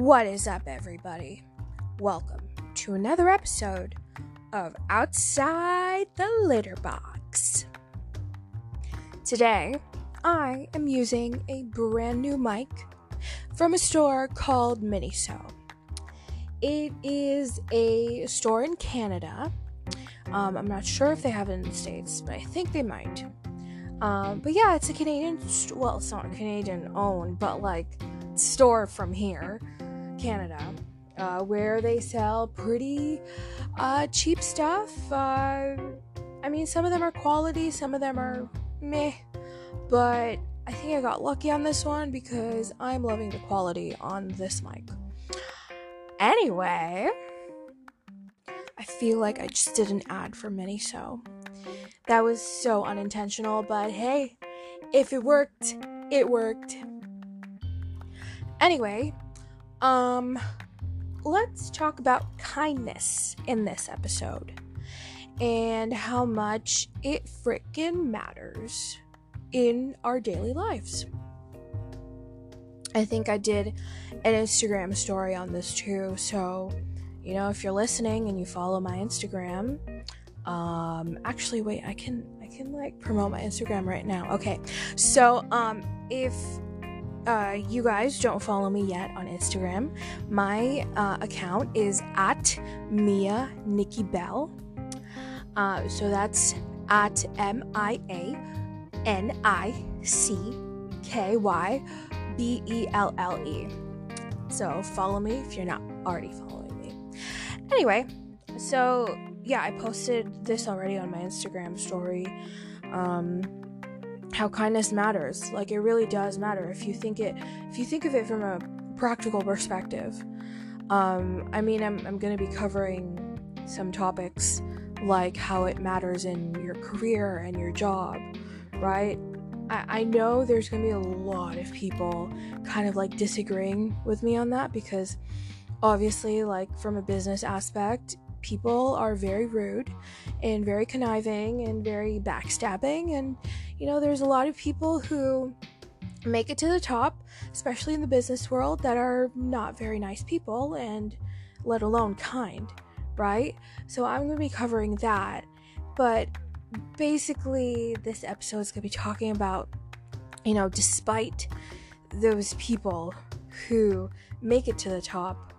What is up, everybody? Welcome to another episode of Outside the Litter Box. Today, I am using a brand new mic from a store called Miniso. It is a store in Canada. Um, I'm not sure if they have it in the States, but I think they might. Um, but yeah, it's a Canadian, st- well, it's not Canadian owned, but like store from here, Canada, uh, where they sell pretty uh, cheap stuff. Uh, I mean, some of them are quality, some of them are meh, but I think I got lucky on this one because I'm loving the quality on this mic. Anyway, I feel like I just did an ad for Mini. Miniso. That was so unintentional, but hey, if it worked, it worked. Anyway, um, let's talk about kindness in this episode and how much it freaking matters in our daily lives. I think I did an Instagram story on this too, so you know, if you're listening and you follow my Instagram, um actually wait i can i can like promote my instagram right now okay so um if uh, you guys don't follow me yet on Instagram, my uh, account is at Mia Nicky Belle. Uh, so that's at M I A N I C K Y B E L L E. So follow me if you're not already following me. Anyway, so yeah, I posted this already on my Instagram story. Um, how kindness matters. Like it really does matter if you think it if you think of it from a practical perspective. Um, I mean, I'm I'm gonna be covering some topics like how it matters in your career and your job, right? I, I know there's gonna be a lot of people kind of like disagreeing with me on that because obviously, like from a business aspect, people are very rude and very conniving and very backstabbing and you know there's a lot of people who make it to the top especially in the business world that are not very nice people and let alone kind right? So i'm going to be covering that. But basically this episode is going to be talking about you know despite those people who make it to the top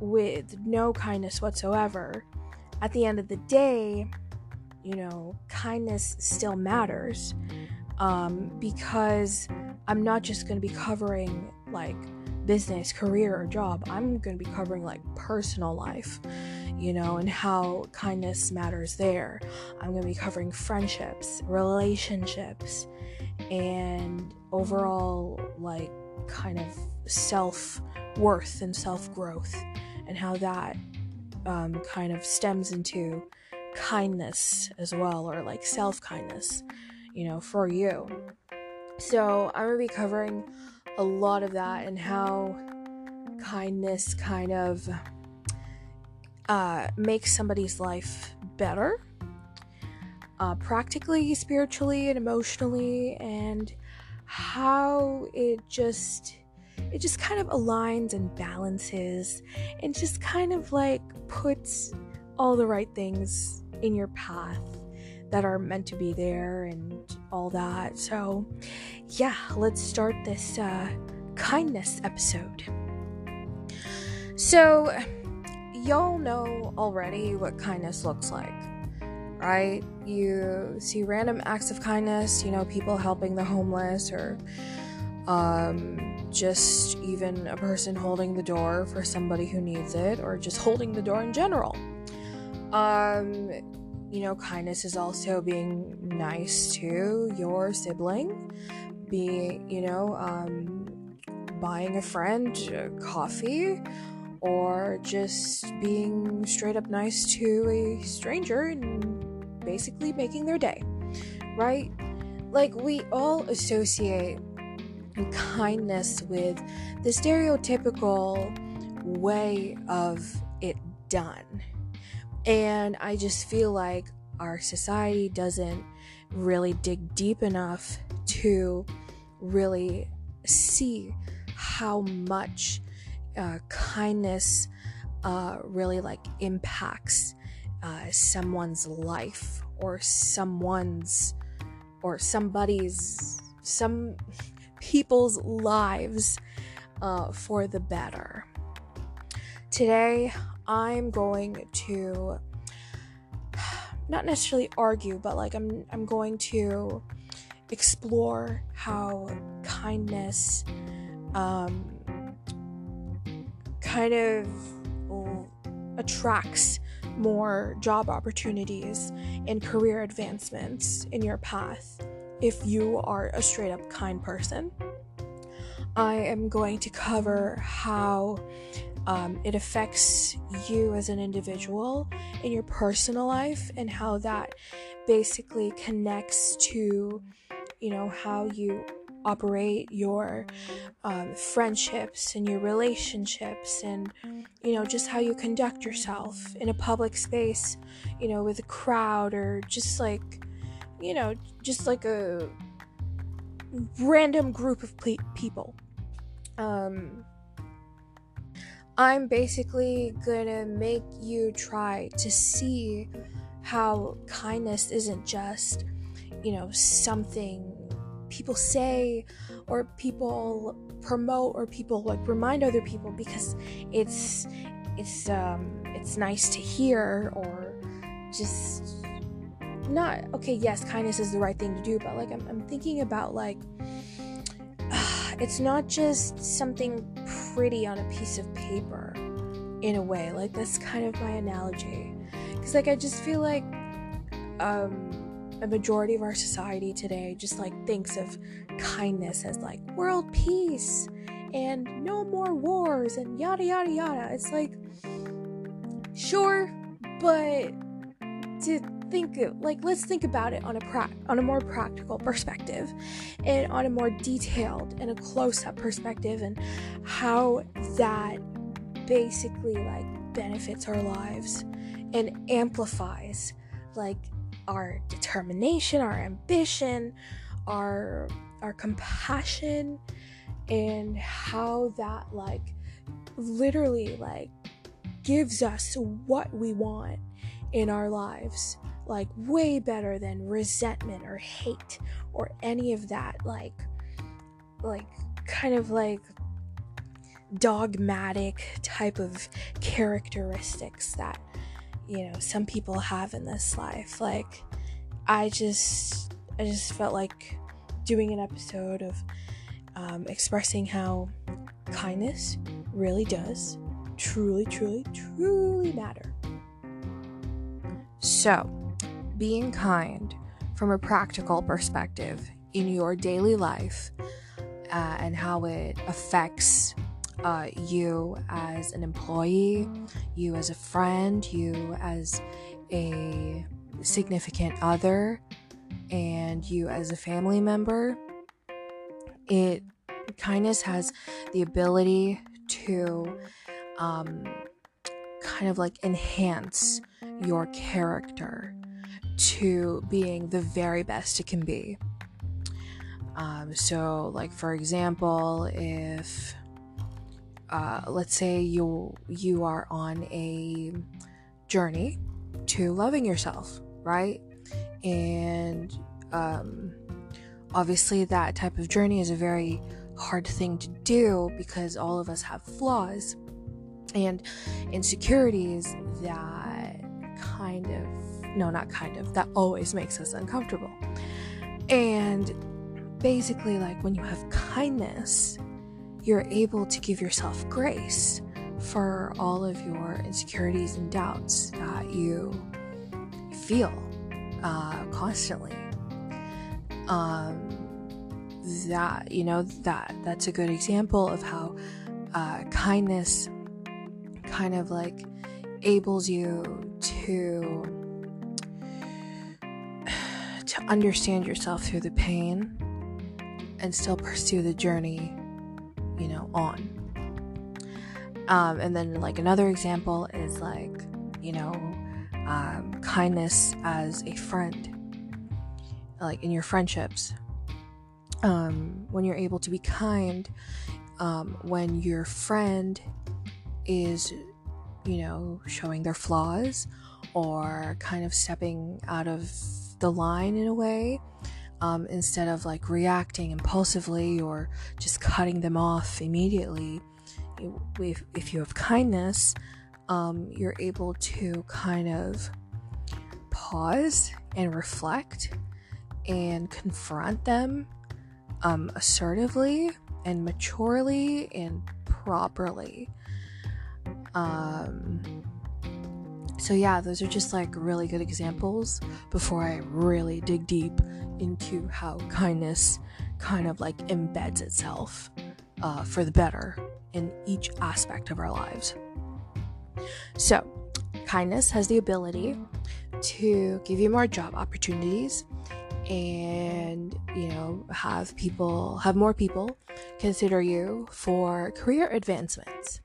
with no kindness whatsoever, at the end of the day, you know, kindness still matters um, because I'm not just going to be covering like business, career, or job. I'm going to be covering like personal life, you know, and how kindness matters there. I'm going to be covering friendships, relationships, and overall, like, kind of self worth and self growth and how that um, kind of stems into kindness as well, or like self kindness, you know, for you. So, I'm gonna be covering a lot of that and how kindness kind of uh, makes somebody's life better, uh, practically, spiritually, and emotionally, and how it just it just kind of aligns and balances and just kind of like puts all the right things in your path that are meant to be there and all that. So, yeah, let's start this uh, kindness episode. So, y'all know already what kindness looks like, right? You see random acts of kindness, you know, people helping the homeless or um, just even a person holding the door for somebody who needs it, or just holding the door in general. Um, you know, kindness is also being nice to your sibling, being, you know, um, buying a friend coffee, or just being straight up nice to a stranger and basically making their day, right? Like, we all associate kindness with the stereotypical way of it done. And I just feel like our society doesn't really dig deep enough to really see how much uh, kindness uh, really like impacts uh, someone's life or someone's or somebody's some people's lives uh, for the better. Today, I'm going to not necessarily argue, but like I'm I'm going to explore how kindness um, kind of attracts more job opportunities and career advancements in your path if you are a straight up kind person. I am going to cover how um, it affects you as an individual in your personal life and how that basically connects to, you know, how you operate your um, friendships and your relationships and you know just how you conduct yourself in a public space you know with a crowd or just like you know just like a random group of ple- people. Um i'm basically gonna make you try to see how kindness isn't just you know something people say or people promote or people like remind other people because it's it's um it's nice to hear or just not okay yes kindness is the right thing to do but like i'm, I'm thinking about like it's not just something pretty on a piece of paper in a way like that's kind of my analogy because like i just feel like um a majority of our society today just like thinks of kindness as like world peace and no more wars and yada yada yada. It's like sure, but to think like let's think about it on a pra- on a more practical perspective and on a more detailed and a close-up perspective and how that basically like benefits our lives and amplifies like our determination, our ambition, our our compassion and how that like literally like gives us what we want in our lives like way better than resentment or hate or any of that like like kind of like dogmatic type of characteristics that you know some people have in this life. Like i just i just felt like doing an episode of um, expressing how kindness really does truly truly truly matter so being kind from a practical perspective in your daily life uh, and how it affects uh, you as an employee, you as a friend, you as a significant other, and you as a family member. It kindness has the ability to um, kind of like enhance your character to being the very best it can be. Um, so, like for example, if uh, let's say you you are on a journey to loving yourself, right? And um, obviously, that type of journey is a very hard thing to do because all of us have flaws and insecurities that kind of no, not kind of that always makes us uncomfortable. And basically, like when you have kindness you're able to give yourself grace for all of your insecurities and doubts that you feel uh, constantly. Um, that you know that that's a good example of how uh, kindness kind of like enables you to to to understand yourself through the pain and still pursue the journey you know, on. Um, and then, like, another example is like, you know, um, kindness as a friend, like in your friendships. Um, when you're able to be kind, um, when your friend is, you know, showing their flaws or kind of stepping out of the line in a way, um, instead of like reacting impulsively or just cutting them off immediately. If, if you have kindness, um, you're able to kind of pause and reflect and confront them um, assertively and maturely and properly. Um, so, yeah, those are just like really good examples before I really dig deep into how kindness kind of like embeds itself uh, for the better in each aspect of our lives. So, kindness has the ability to give you more job opportunities and you know have people have more people consider you for career advancements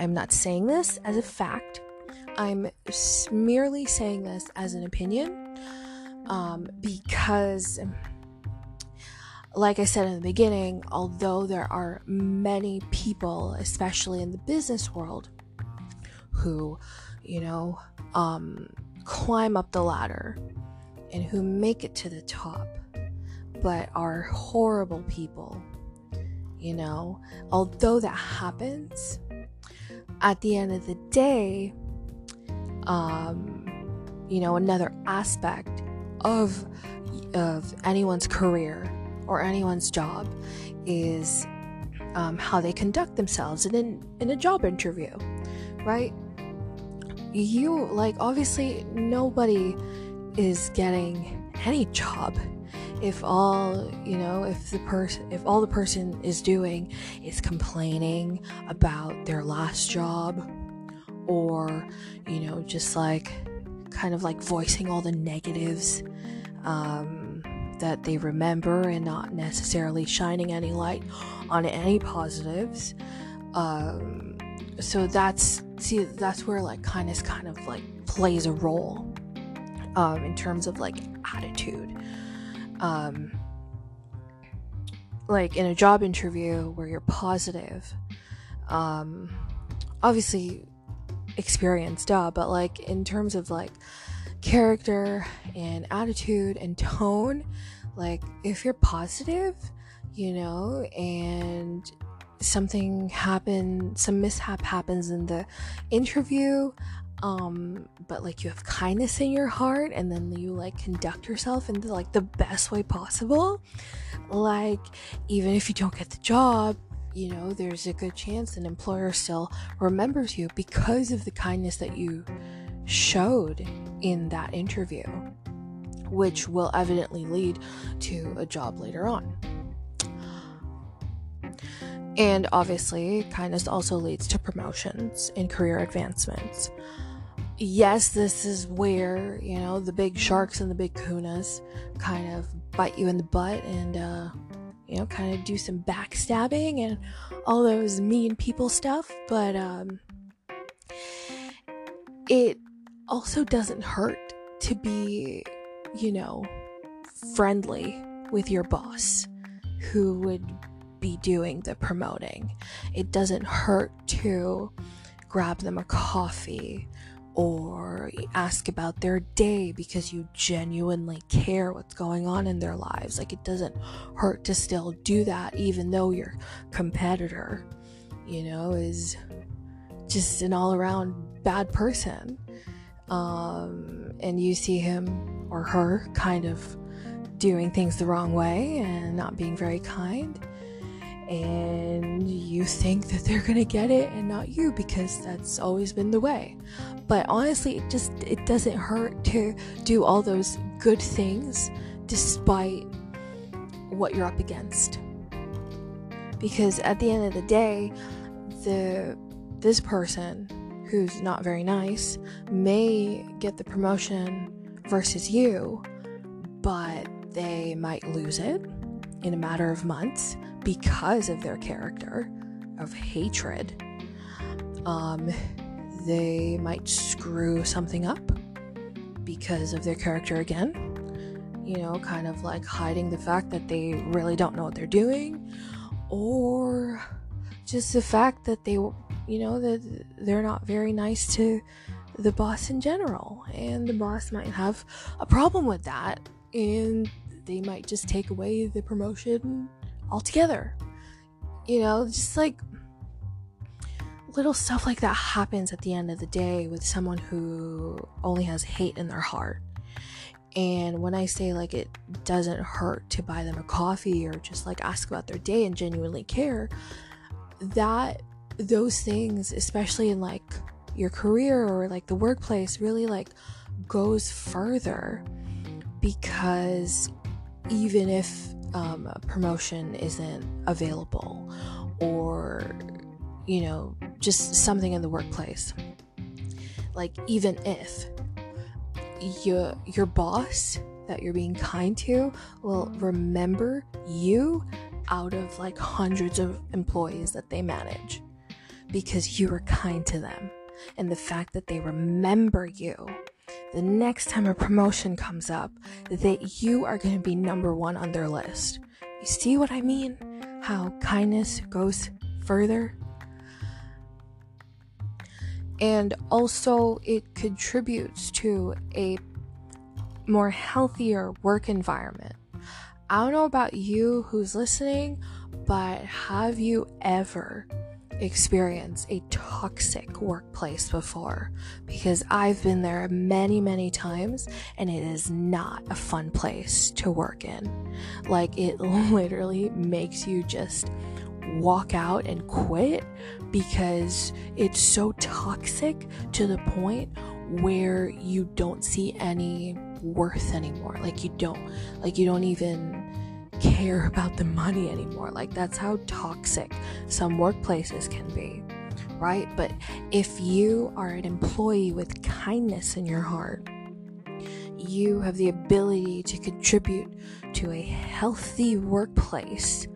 i'm not saying this as a fact i'm merely saying this as an opinion um, because like i said in the beginning although there are many people especially in the business world who you know um, climb up the ladder and who make it to the top, but are horrible people. You know, although that happens, at the end of the day, um, you know, another aspect of of anyone's career or anyone's job is um, how they conduct themselves in in a job interview, right? You like obviously nobody is getting any job if all you know if the person if all the person is doing is complaining about their last job or you know just like kind of like voicing all the negatives um, that they remember and not necessarily shining any light on any positives um, so that's see that's where like kindness kind of like plays a role um, in terms of like attitude. Um, like in a job interview where you're positive, um, obviously experience, duh, but like in terms of like character and attitude and tone, like if you're positive, you know, and something happens, some mishap happens in the interview, um but like you have kindness in your heart and then you like conduct yourself in the, like the best way possible. Like even if you don't get the job you know there's a good chance an employer still remembers you because of the kindness that you showed in that interview which will evidently lead to a job later on. And obviously, kindness also leads to promotions and career advancements yes, this is where, you know, the big sharks and the big kahunas kind of bite you in the butt and, uh, you know, kind of do some backstabbing and all those mean people stuff. But, um, it also doesn't hurt to be, you know, friendly with your boss who would be doing the promoting. It doesn't hurt to grab them a coffee or ask about their day because you genuinely care what's going on in their lives. Like it doesn't hurt to still do that, even though your competitor, you know, is just an all around bad person. Um, and you see him or her kind of doing things the wrong way and not being very kind and you think that they're gonna get it and not you because that's always been the way. But honestly it just it doesn't hurt to do all those good things despite what you're up against. Because at the end of the day the this person who's not very nice may get the promotion versus you but they might lose it in a matter of months because of their character of hatred. Um, they might screw something up because of their character again. You know, kind of like hiding the fact that they really don't know what they're doing, or just the fact that they, you know, that they're not very nice to the boss in general, and the boss might have a problem with that, and they might just take away the promotion altogether. You know, just like little stuff like that happens at the end of the day with someone who only has hate in their heart. And when I say like it doesn't hurt to buy them a coffee or just like ask about their day and genuinely care, that those things, especially in like your career or like the workplace, really like goes further because even if um, promotion isn't available or you know just something in the workplace. Like even if your your boss that you're being kind to will remember you out of like hundreds of employees that they manage because you were kind to them. And the fact that they remember you the next time a promotion comes up that you are going to be number 1 on their list. You see what i mean? How kindness goes further? And also it contributes to a more healthier work environment. I don't know about you who's listening, but have you ever experienced a toxic workplace before? Because I've been there many, many times and it is not a fun place to work in. Like, it literally makes you just walk out and quit because it's so toxic to the point where you don't see any worth anymore. Like you don't like you don't even care about the money anymore. Like that's how toxic some workplaces can be. Right? But if you are an employee with kindness in your heart, you have the ability to contribute to a healthy workplace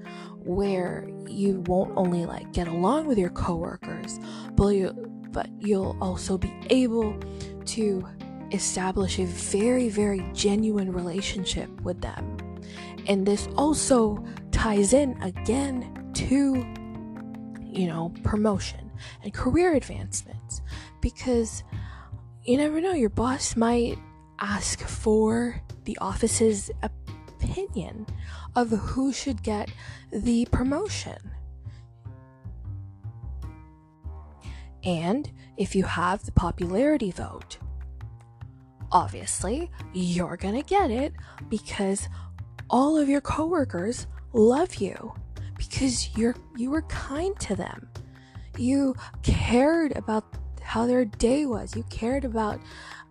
where you won't only like get along with your coworkers, but you but you'll also be able to establish a very very genuine relationship with them. And this also ties in again to you know, promotion and career advancements because you never know your boss might ask for the office's opinion of who should get the promotion. And if you have the popularity vote, obviously you're gonna get it because all of your coworkers love you because you're you were kind to them. You cared about how their day was. You cared about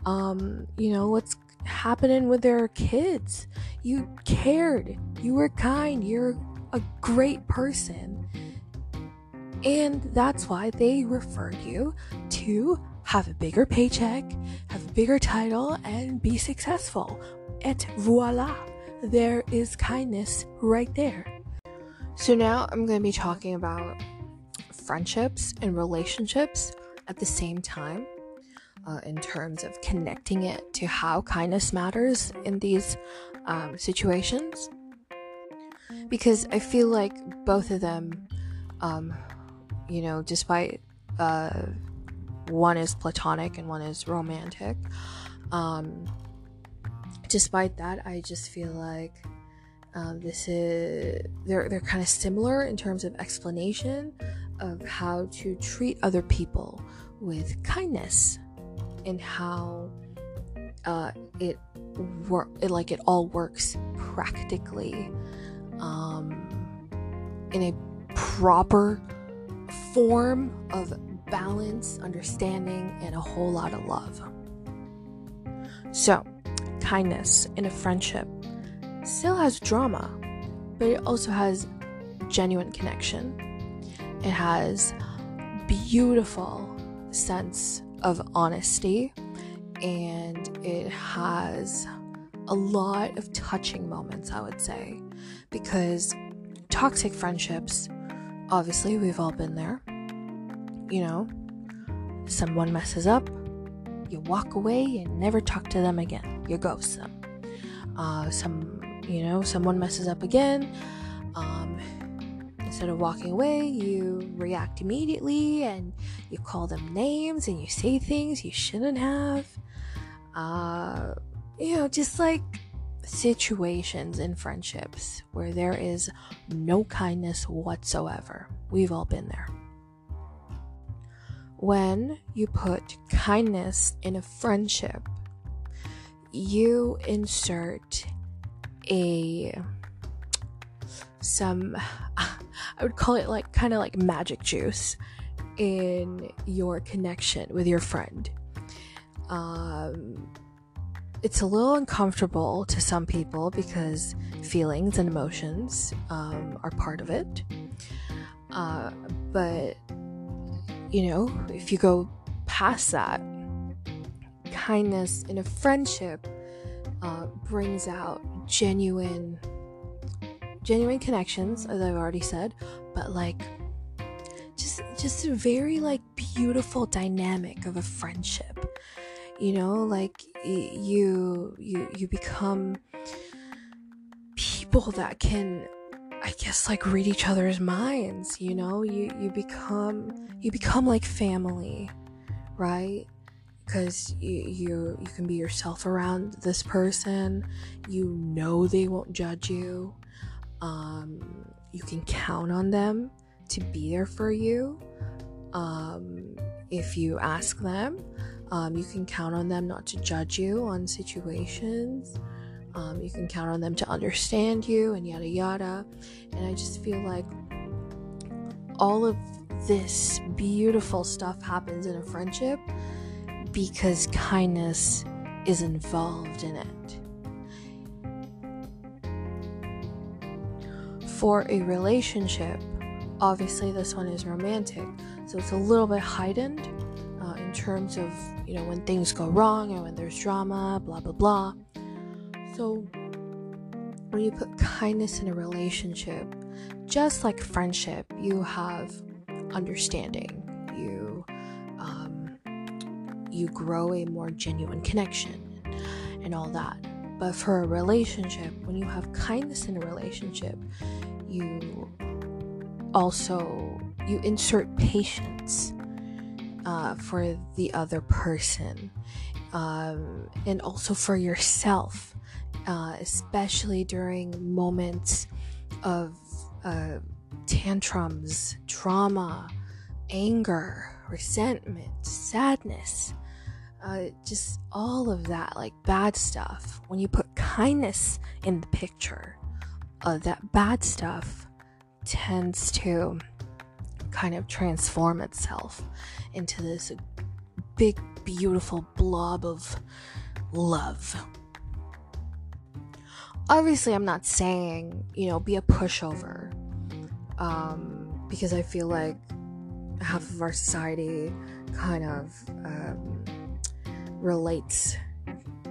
um, you know, what's happening with their kids. You cared. You were kind. You're a great person. And that's why they referred you to have a bigger paycheck, have a bigger title, and be successful. Et voila, there is kindness right there. So now I'm going to be talking about friendships and relationships at the same time uh, in terms of connecting it to how kindness matters in these um, situations. Because I feel like both of them, um, you know, despite uh, one is platonic and one is romantic, um, despite that, I just feel like um, this is they're they're kind of similar in terms of explanation of how to treat other people with kindness and how uh, it work it, like it all works practically um, in a proper form of balance, understanding, and a whole lot of love. So, kindness in a friendship still has drama, but it also has genuine connection. It has beautiful sense of honesty and it has a lot of touching moments, I would say, because toxic friendships, obviously, we've all been there. You know, someone messes up, you walk away and never talk to them again, you ghost them. Uh, some, you know, someone messes up again, um, instead of walking away, you react immediately and you call them names and you say things you shouldn't have. Uh, you know, just like situations in friendships where there is no kindness whatsoever. We've all been there. When you put kindness in a friendship, you insert a some I would call it like kind of like magic juice in your connection with your friend. Um, it's a little uncomfortable to some people because feelings and emotions um, are part of it. Uh, but, you know, if you go past that, kindness in a friendship uh, brings out genuine genuine connections as i've already said but like just just a very like beautiful dynamic of a friendship. You know like you you you become people that can i guess like read each other's minds you know? You you become you become like family right because you, you you can be yourself around this person. You know they won't judge you. Um, you can count on them to be there for you um, if you ask them. Um, you can count on them not to judge you on situations. Um, you can count on them to understand you and yada yada. And i just feel like all of this beautiful stuff happens in a friendship because kindness is involved in it. For a relationship, obviously this one is romantic, so it's a little bit heightened uh, in terms of, you know, when things go wrong and when there's drama, blah, blah, blah. So when you put kindness in a relationship, just like friendship, you have understanding. You grow a more genuine connection and all that. But for a relationship, when you have kindness in a relationship, you also you insert patience uh, for the other person um, and also for yourself, uh, especially during moments of uh, tantrums, trauma, anger, resentment, sadness uh, just all of that, like bad stuff. When you put kindness in the picture, uh, that bad stuff tends to kind of transform itself into this big, beautiful blob of love. Obviously, I'm not saying, you know, be a pushover, um, because I feel like half of our society kind of um, relates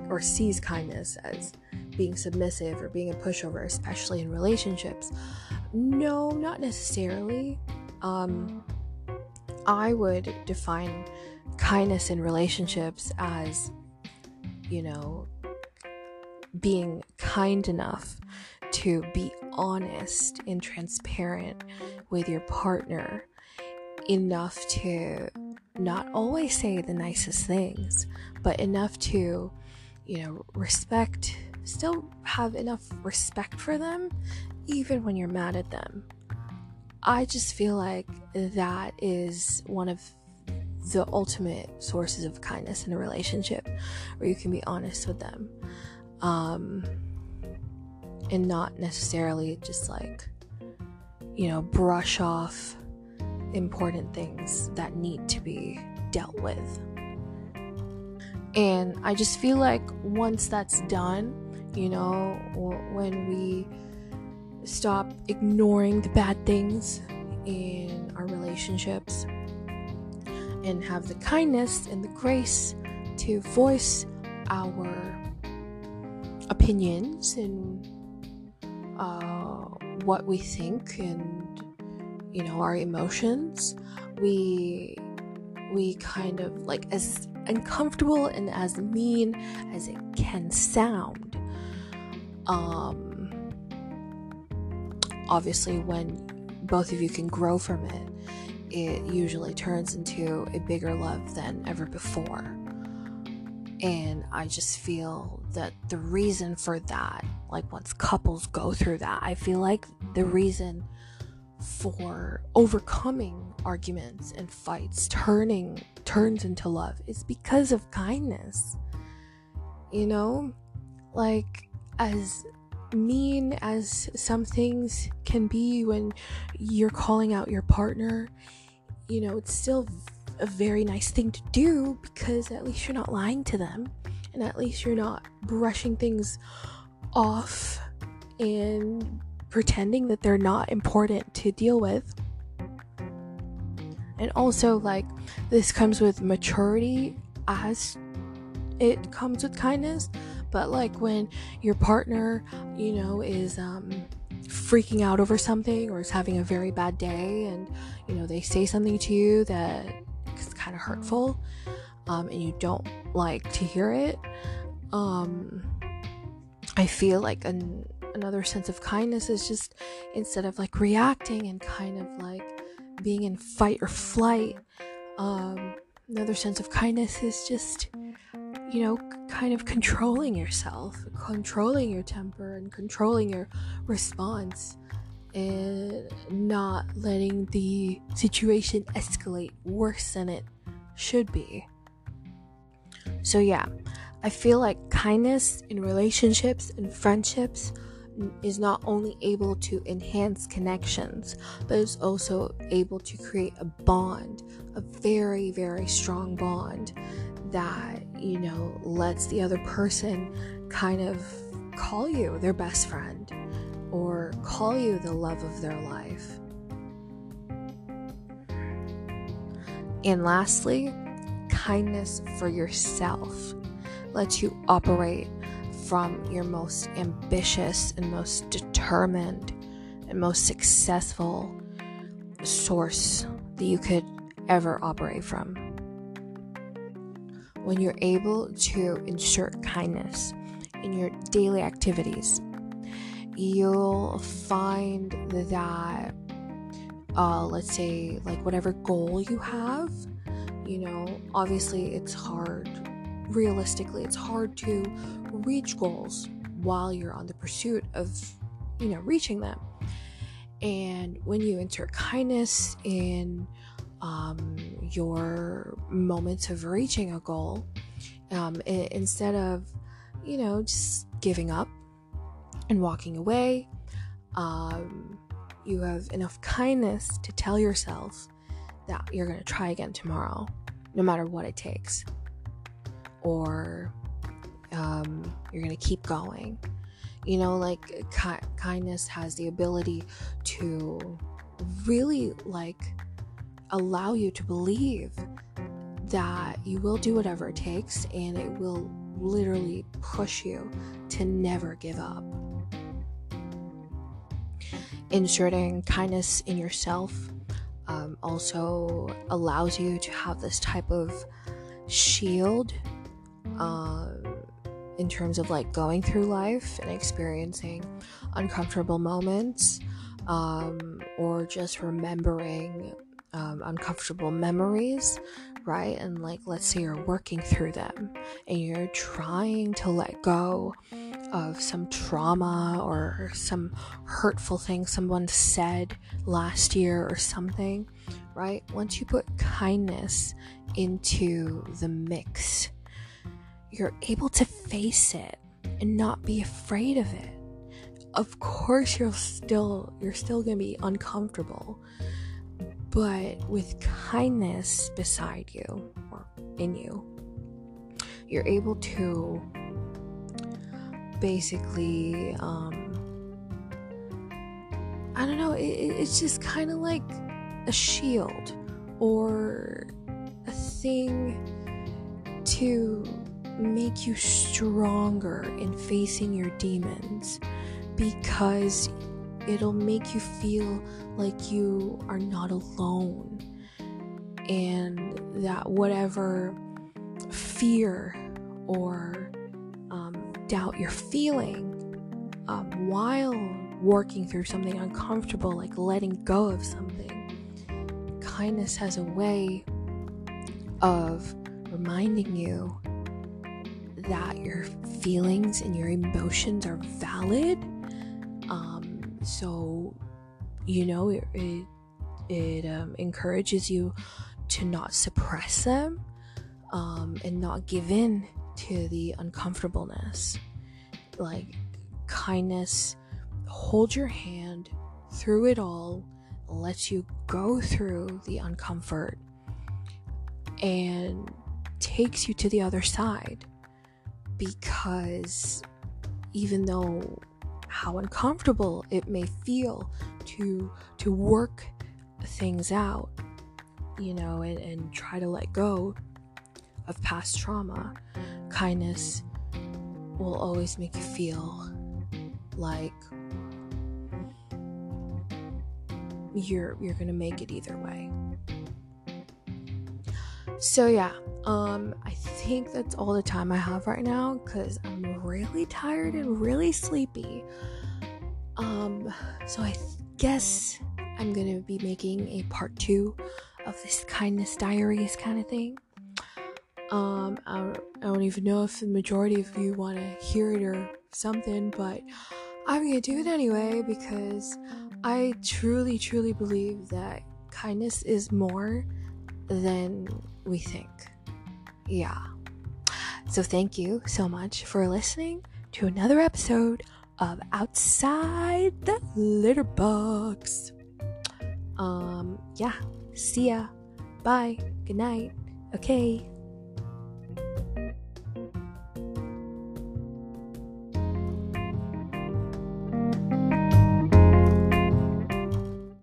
or sees kindness as being submissive or being a pushover, especially in relationships. No, not necessarily. Um, I would define kindness in relationships as, you know, being kind enough to be honest and transparent with your partner enough to not always say the nicest things, but enough to, you know, respect, still have enough respect for them, even when you're mad at them. I just feel like that is one of the ultimate sources of kindness in a relationship where you can be honest with them um, and not necessarily just like, you know, brush off important things that need to be dealt with. And I just feel like once that's done, you know, when we stop ignoring the bad things in our relationships and have the kindness and the grace to voice our opinions and uh, what we think and you know our emotions we we kind of like as uncomfortable and as mean as it can sound um obviously when both of you can grow from it, it usually turns into a bigger love than ever before. And I just feel that the reason for that, like once couples go through that, I feel like the reason for overcoming arguments and fights. Turning turns into love is because of kindness. You know like as mean as some things can be when you're calling out your partner you know it's still a very nice thing to do because at least you're not lying to them and at least you're not brushing things off and pretending that they're not important to deal with. And also, like, this comes with maturity as it comes with kindness. But, like, when your partner, you know, is um, freaking out over something or is having a very bad day and, you know, they say something to you that is kind of hurtful um, and you don't like to hear it, um, I feel like an another sense of kindness is just instead of like reacting and kind of like being in fight or flight um another sense of kindness is just you know kind of controlling yourself controlling your temper and controlling your response and not letting the situation escalate worse than it should be. So yeah I feel like kindness in relationships and friendships is not only able to enhance connections, but is also able to create a bond, a very, very strong bond that, you know, lets the other person kind of call you their best friend or call you the love of their life. And lastly, kindness for yourself lets you operate from your most ambitious and most determined and most successful source that you could ever operate from. When you're able to insert kindness in your daily activities, you'll find that, uh, let's say, like whatever goal you have, you know, obviously it's hard realistically, it's hard to reach goals while you're on the pursuit of, you know, reaching them. And when you insert kindness in um, your moments of reaching a goal, um, instead of, you know, just giving up and walking away, um, you have enough kindness to tell yourself that you're going to try again tomorrow, no matter what it takes or um, you're going to keep going. You know, like ki- kindness has the ability to really like allow you to believe that you will do whatever it takes and it will literally push you to never give up. Inserting kindness in yourself um, also allows you to have this type of shield uh, in terms of like going through life and experiencing uncomfortable moments um, or just remembering um, uncomfortable memories, right? And like, let's say you're working through them and you're trying to let go of some trauma or some hurtful thing someone said last year or something, right? Once you put kindness into the mix, you're able to face it and not be afraid of it. Of course you're still you're still going to be uncomfortable, but with kindness beside you or in you, you're able to basically um I don't know, it, it's just kind of like a shield or a thing to make you stronger in facing your demons because it'll make you feel like you are not alone. And that whatever fear or um, doubt you're feeling um, while working through something uncomfortable, like letting go of something, kindness has a way of reminding you that your feelings and your emotions are valid. Um, so, you know, it, it, it um, encourages you to not suppress them um, and not give in to the uncomfortableness. Like, kindness, hold your hand through it all, lets you go through the uncomfort, and takes you to the other side. Because even though how uncomfortable it may feel to to work things out you know and, and try to let go of past trauma kindness will always make you feel like you're you're gonna make it either way so yeah um i think that's all the time i have right now because i'm really tired and really sleepy. Um so i th- guess i'm gonna be making a part two of this kindness diaries kind of thing. Um I don't, I don't even know if the majority of you want to hear it or something but i'm gonna do it anyway because i truly truly believe that kindness is more than we think yeah. So thank you so much for listening to another episode of Outside the Litter Box. Um, yeah. See ya. Bye. Good night. Okay.